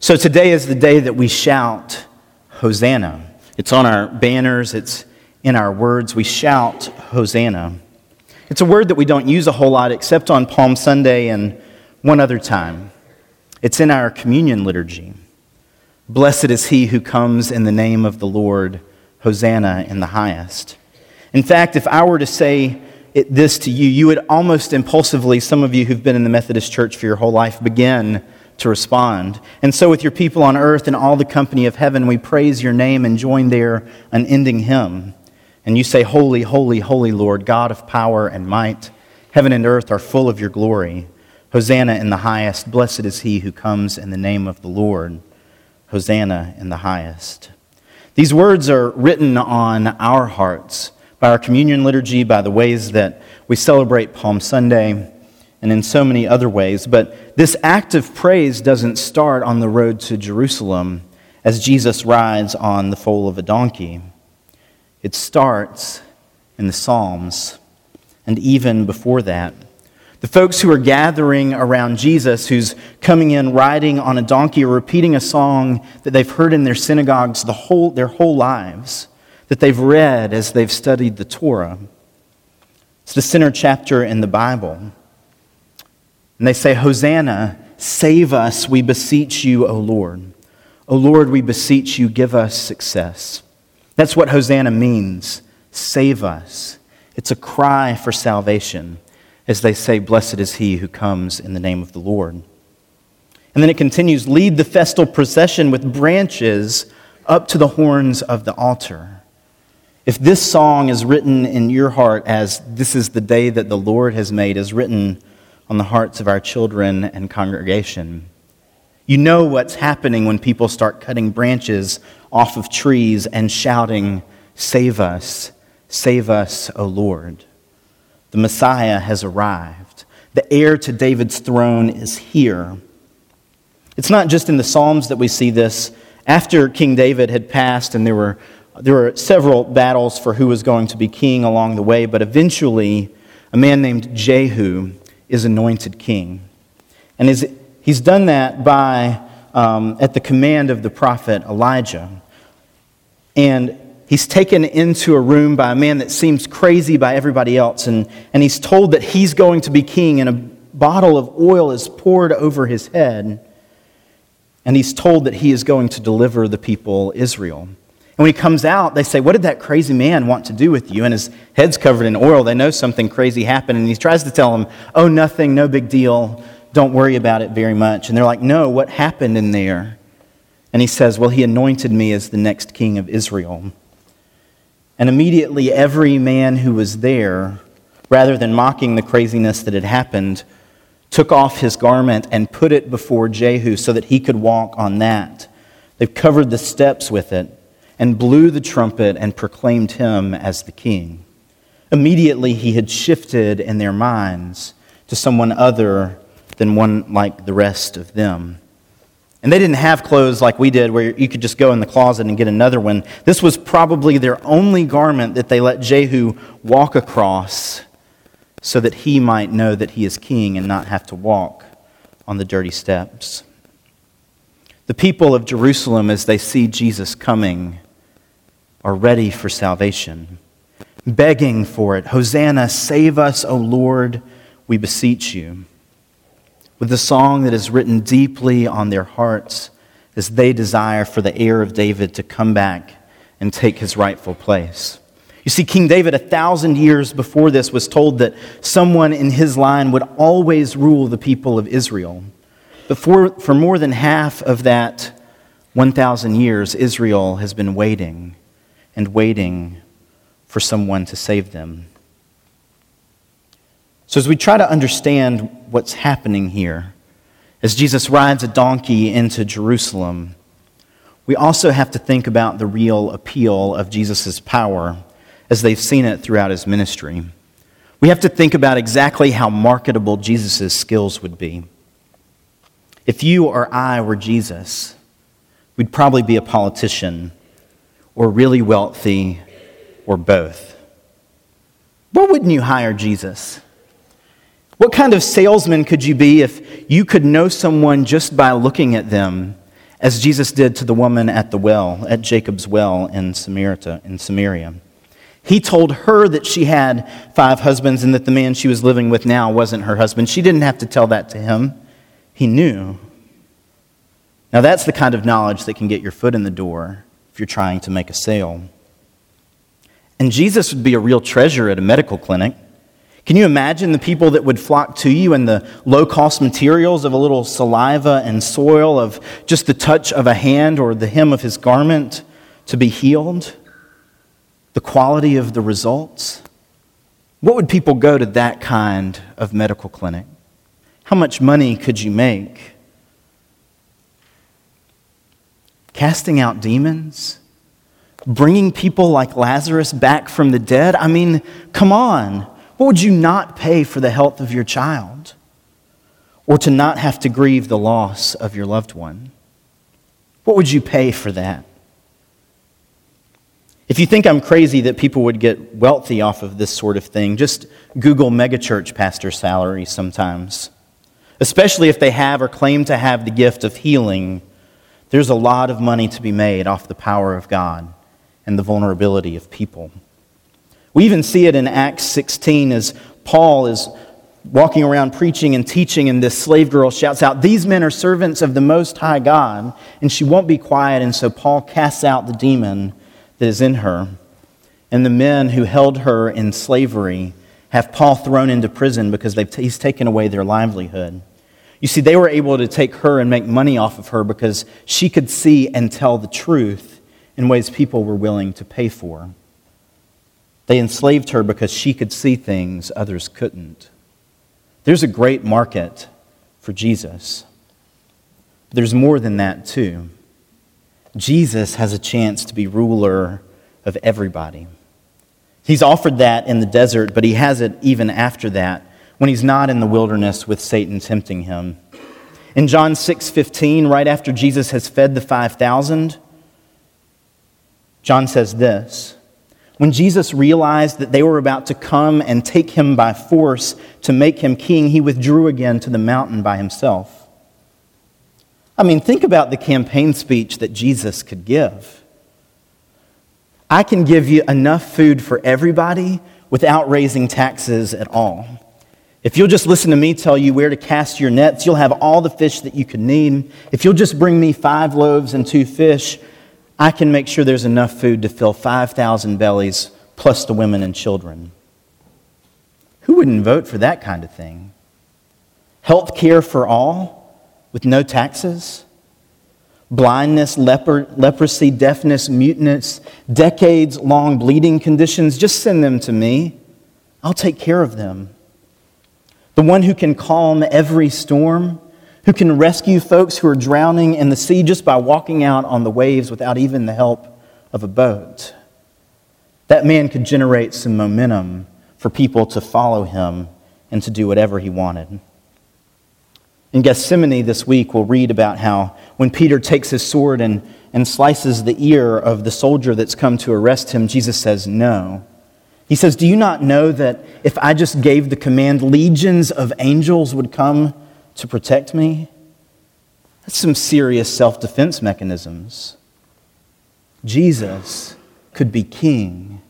So today is the day that we shout, Hosanna. It's on our banners, it's in our words. We shout, Hosanna. It's a word that we don't use a whole lot except on Palm Sunday and one other time. It's in our communion liturgy. Blessed is he who comes in the name of the Lord. Hosanna in the highest. In fact, if I were to say it, this to you, you would almost impulsively, some of you who've been in the Methodist Church for your whole life, begin to respond. And so, with your people on earth and all the company of heaven, we praise your name and join their unending hymn. And you say, Holy, holy, holy Lord, God of power and might. Heaven and earth are full of your glory. Hosanna in the highest. Blessed is he who comes in the name of the Lord. Hosanna in the highest. These words are written on our hearts by our communion liturgy, by the ways that we celebrate Palm Sunday, and in so many other ways. But this act of praise doesn't start on the road to Jerusalem as Jesus rides on the foal of a donkey. It starts in the Psalms, and even before that. The folks who are gathering around Jesus, who's coming in riding on a donkey or repeating a song that they've heard in their synagogues the whole, their whole lives, that they've read as they've studied the Torah. It's the center chapter in the Bible. And they say, Hosanna, save us, we beseech you, O Lord. O Lord, we beseech you, give us success. That's what Hosanna means save us. It's a cry for salvation as they say, Blessed is he who comes in the name of the Lord. And then it continues lead the festal procession with branches up to the horns of the altar. If this song is written in your heart as this is the day that the Lord has made, is written on the hearts of our children and congregation, you know what's happening when people start cutting branches off of trees and shouting, Save us, save us, O Lord. The Messiah has arrived. The heir to David's throne is here. It's not just in the Psalms that we see this. After King David had passed, and there were, there were several battles for who was going to be king along the way, but eventually a man named Jehu is anointed king. And is, he's done that by, um, at the command of the prophet Elijah. And he's taken into a room by a man that seems crazy by everybody else, and, and he's told that he's going to be king, and a bottle of oil is poured over his head, and he's told that he is going to deliver the people Israel. And when he comes out, they say, What did that crazy man want to do with you? And his head's covered in oil. They know something crazy happened, and he tries to tell them, Oh, nothing, no big deal. Don't worry about it very much. And they're like, No, what happened in there? And he says, Well, he anointed me as the next king of Israel. And immediately, every man who was there, rather than mocking the craziness that had happened, took off his garment and put it before Jehu so that he could walk on that. They've covered the steps with it and blew the trumpet and proclaimed him as the king. Immediately, he had shifted in their minds to someone other than one like the rest of them. And they didn't have clothes like we did where you could just go in the closet and get another one. This was probably their only garment that they let Jehu walk across so that he might know that he is king and not have to walk on the dirty steps. The people of Jerusalem, as they see Jesus coming, are ready for salvation, begging for it. Hosanna, save us, O Lord, we beseech you with a song that is written deeply on their hearts as they desire for the heir of David to come back and take his rightful place. You see, King David, a thousand years before this, was told that someone in his line would always rule the people of Israel. But for, for more than half of that 1,000 years, Israel has been waiting and waiting for someone to save them. So, as we try to understand what's happening here, as Jesus rides a donkey into Jerusalem, we also have to think about the real appeal of Jesus' power as they've seen it throughout his ministry. We have to think about exactly how marketable Jesus' skills would be. If you or I were Jesus, we'd probably be a politician or really wealthy or both. What wouldn't you hire Jesus? What kind of salesman could you be if you could know someone just by looking at them as Jesus did to the woman at the well, at Jacob's well in Samaria. In Samaria. He told her that she had five husbands and that the man she was living with now wasn't her husband. She didn't have to tell that to him. He knew. Now, that's the kind of knowledge that can get your foot in the door if you're trying to make a sale. And Jesus would be a real treasure at a medical clinic. Can you imagine the people that would flock to you and the low cost materials of a little saliva and soil, of just the touch of a hand or the hem of his garment to be healed? The quality of the results? What would people go to that kind of medical clinic? How much money could you make? Casting out demons? bringing people like Lazarus back from the dead? I mean, come on. What would you not pay for the health of your child? Or to not have to grieve the loss of your loved one? What would you pay for that? If you think I'm crazy that people would get wealthy off of this sort of thing, just Google megachurch pastor salary sometimes. Especially if they have or claim to have the gift of healing, there's a lot of money to be made off the power of God and the vulnerability of people. We even see it in Acts 16 as Paul is walking around preaching and teaching, and this slave girl shouts out, These men are servants of the Most High God. And she won't be quiet, and so Paul casts out the demon that is in her. And the men who held her in slavery have Paul thrown into prison because he's taken away their livelihood. You see, they were able to take her and make money off of her because she could see and tell the truth in ways people were willing to pay for. They enslaved her because she could see things others couldn't. There's a great market for Jesus. But there's more than that, too. Jesus has a chance to be ruler of everybody. He's offered that in the desert, but he has it even after that when he's not in the wilderness with Satan tempting him. In John 6:15, right after Jesus has fed the 5,000, John says this When Jesus realized that they were about to come and take him by force to make him king, he withdrew again to the mountain by himself. I mean, think about the campaign speech that Jesus could give. I can give you enough food for everybody without raising taxes at all. If you'll just listen to me tell you where to cast your nets, you'll have all the fish that you could need. If you'll just bring me five loaves and two fish, I can make sure there's enough food to fill 5,000 bellies plus the women and children. Who wouldn't vote for that kind of thing? Health care for all with no taxes? Blindness, leper, leprosy, deafness, muteness, decades long bleeding conditions, just send them to me. I'll take care of them. The one who can calm every storm who can rescue folks who are drowning in the sea just by walking out on the waves without even the help of a boat. That man could generate some momentum for people to follow him and to do whatever he wanted. In Gethsemane this week, we'll read about how when Peter takes his sword and, and slices the ear of the soldier that's come to arrest him, Jesus says, No. He says, Do you not know that if I just gave the command, legions of angels would come to protect me? That's some serious self defense mechanisms. Jesus could be king.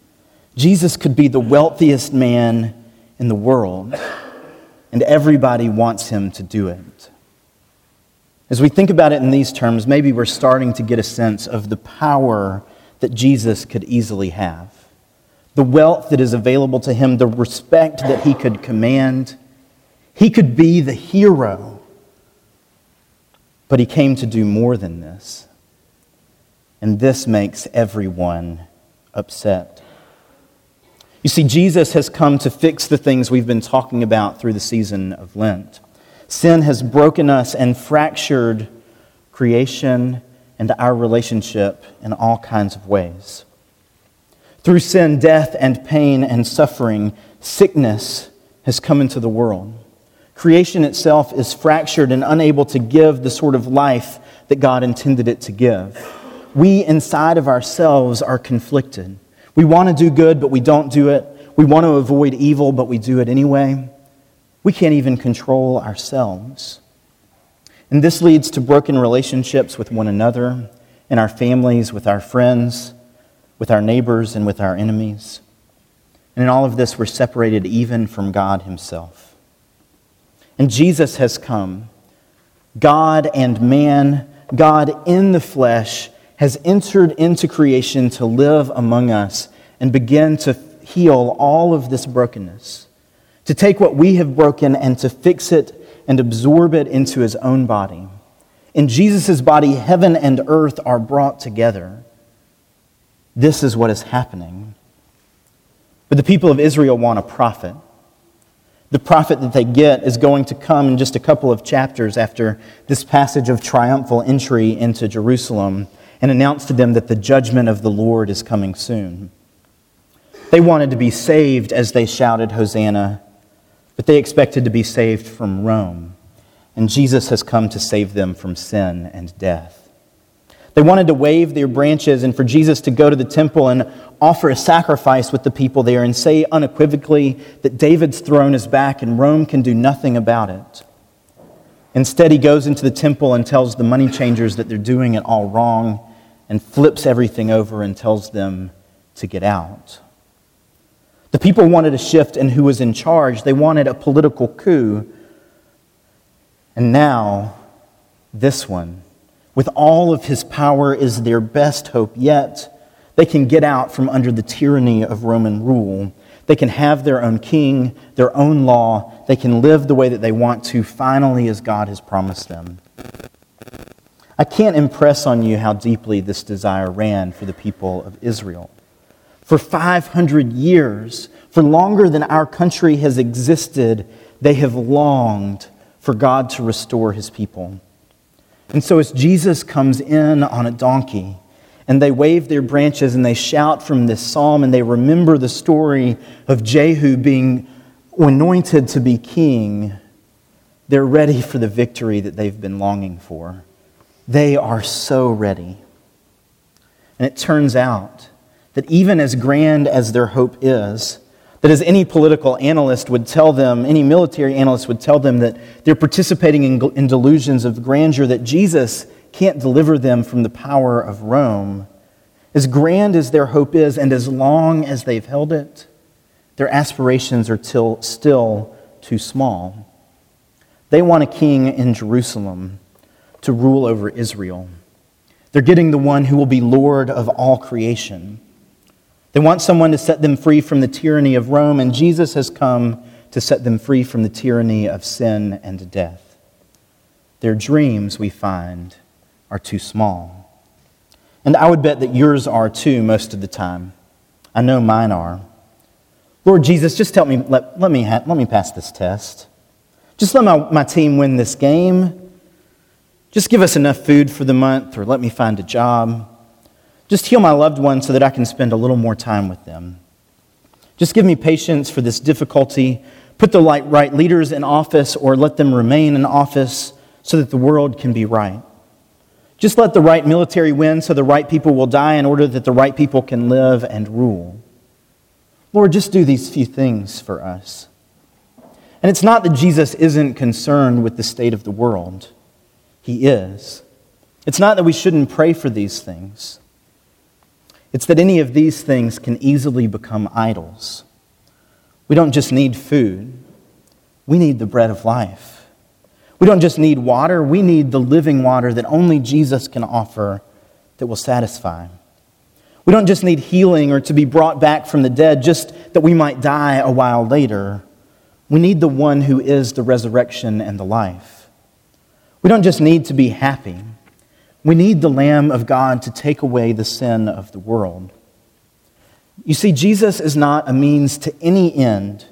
Jesus could be the wealthiest man in the world, and everybody wants him to do it. As we think about it in these terms, maybe we're starting to get a sense of the power that Jesus could easily have, the wealth that is available to him, the respect that he could command he could be the hero, but he came to do more than this. And this makes everyone upset. You see, Jesus has come to fix the things we've been talking about through the season of Lent. Sin has broken us and fractured creation and our relationship in all kinds of ways. Through sin, death and pain and suffering, sickness has come into the world. Creation itself is fractured and unable to give the sort of life that God intended it to give. We inside of ourselves are conflicted. We want to do good, but we don't do it. We want to avoid evil, but we do it anyway. We can't even control ourselves. And this leads to broken relationships with one another, in our families, with our friends, with our neighbors, and with our enemies. And in all of this, we're separated even from God Himself. And Jesus has come. God and man, God in the flesh, has entered into creation to live among us and begin to heal all of this brokenness, to take what we have broken and to fix it and absorb it into his own body. In Jesus' body, heaven and earth are brought together. This is what is happening. But the people of Israel want a prophet. The prophet that they get is going to come in just a couple of chapters after this passage of triumphal entry into Jerusalem and announce to them that the judgment of the Lord is coming soon. They wanted to be saved as they shouted, Hosanna, but they expected to be saved from Rome. And Jesus has come to save them from sin and death. They wanted to wave their branches and for Jesus to go to the temple and offer a sacrifice with the people there and say unequivocally that David's throne is back and Rome can do nothing about it. Instead, he goes into the temple and tells the money changers that they're doing it all wrong and flips everything over and tells them to get out. The people wanted a shift in who was in charge. They wanted a political coup. And now, this one, with all of his power, is their best hope yet. They can get out from under the tyranny of Roman rule. They can have their own king, their own law. They can live the way that they want to, finally, as God has promised them. I can't impress on you how deeply this desire ran for the people of Israel for 500 years, for longer than our country has existed, they have longed for God to restore his people. And so, as Jesus comes in on a donkey, and they wave their branches and they shout from this psalm, and they remember the story of Jehu being anointed to be king, they're ready for the victory that they've been longing for. They are so ready. And it turns out that even as grand as their hope is, that as any political analyst would tell them, any military analyst would tell them that they're participating in, in delusions of grandeur, that Jesus can't deliver them from the power of Rome. As grand as their hope is, and as long as they've held it, their aspirations are till, still too small. They want a king in Jerusalem to rule over Israel. They're getting the one who will be Lord of all creation. They want someone to set them free from the tyranny of Rome, and Jesus has come to set them free from the tyranny of sin and death. Their dreams, we find, are too small. And I would bet that yours are too most of the time. I know mine are. Lord Jesus, just help me, let, let, me, ha- let me pass this test. Just let my, my team win this game. Just give us enough food for the month, or let me find a job. Just heal my loved ones so that I can spend a little more time with them. Just give me patience for this difficulty. Put the right leaders in office or let them remain in office so that the world can be right. Just let the right military win so the right people will die in order that the right people can live and rule. Lord, just do these few things for us. And it's not that Jesus isn't concerned with the state of the world, He is. It's not that we shouldn't pray for these things. It's that any of these things can easily become idols. We don't just need food, we need the bread of life. We don't just need water, we need the living water that only Jesus can offer that will satisfy. We don't just need healing or to be brought back from the dead just that we might die a while later. We need the one who is the resurrection and the life. We don't just need to be happy. We need the Lamb of God to take away the sin of the world. You see, Jesus is not a means to any end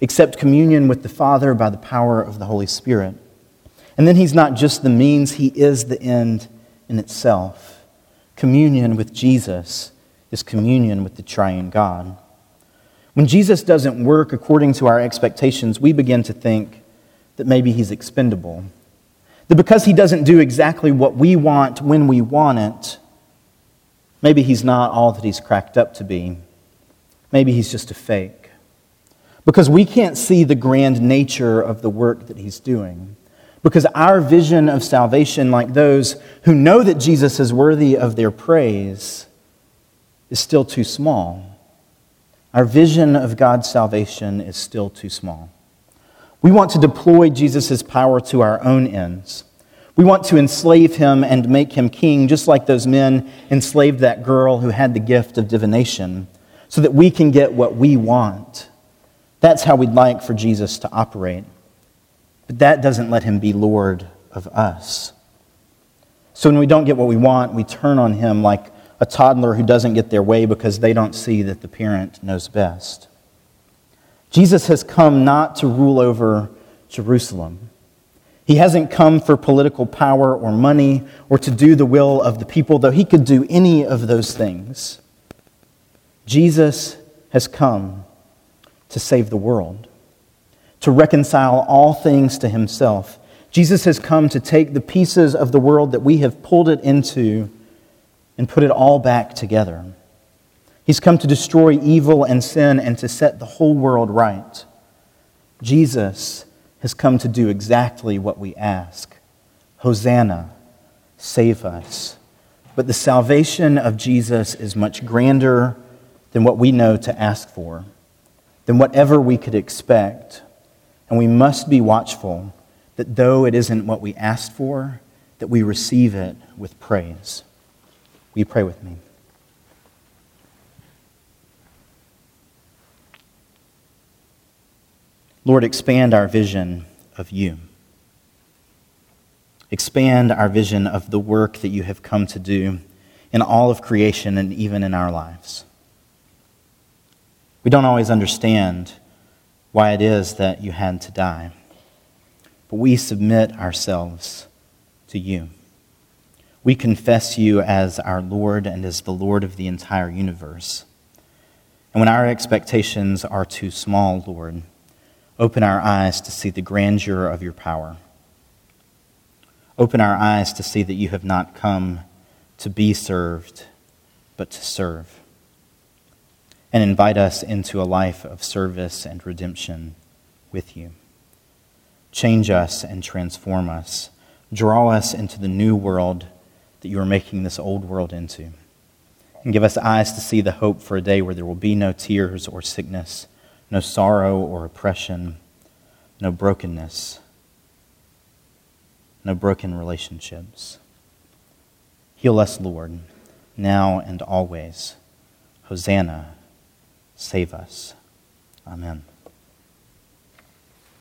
except communion with the Father by the power of the Holy Spirit. And then he's not just the means, he is the end in itself. Communion with Jesus is communion with the triune God. When Jesus doesn't work according to our expectations, we begin to think that maybe he's expendable that because he doesn't do exactly what we want when we want it, maybe he's not all that he's cracked up to be. Maybe he's just a fake. Because we can't see the grand nature of the work that he's doing. Because our vision of salvation, like those who know that Jesus is worthy of their praise, is still too small. Our vision of God's salvation is still too small. We want to deploy Jesus' power to our own ends. We want to enslave him and make him king, just like those men enslaved that girl who had the gift of divination, so that we can get what we want. That's how we'd like for Jesus to operate. But that doesn't let him be Lord of us. So when we don't get what we want, we turn on him like a toddler who doesn't get their way because they don't see that the parent knows best. Jesus has come not to rule over Jerusalem. He hasn't come for political power or money or to do the will of the people, though he could do any of those things. Jesus has come to save the world, to reconcile all things to himself. Jesus has come to take the pieces of the world that we have pulled it into and put it all back together. He's come to destroy evil and sin and to set the whole world right. Jesus has come to do exactly what we ask Hosanna, save us. But the salvation of Jesus is much grander than what we know to ask for, than whatever we could expect. And we must be watchful that though it isn't what we asked for, that we receive it with praise. You pray with me? Lord, expand our vision of you. Expand our vision of the work that you have come to do in all of creation and even in our lives. We don't always understand why it is that you had to die, but we submit ourselves to you. We confess you as our Lord and as the Lord of the entire universe. And when our expectations are too small, Lord, open our eyes to see the grandeur of your power. Open our eyes to see that you have not come to be served, but to serve. And invite us into a life of service and redemption with you. Change us and transform us. Draw us into the new world that you are making this old world into. And give us eyes to see the hope for a day where there will be no tears or sickness, no sorrow or oppression, no brokenness, no broken relationships. Heal us, Lord, now and always. Hosanna, save us. Amen.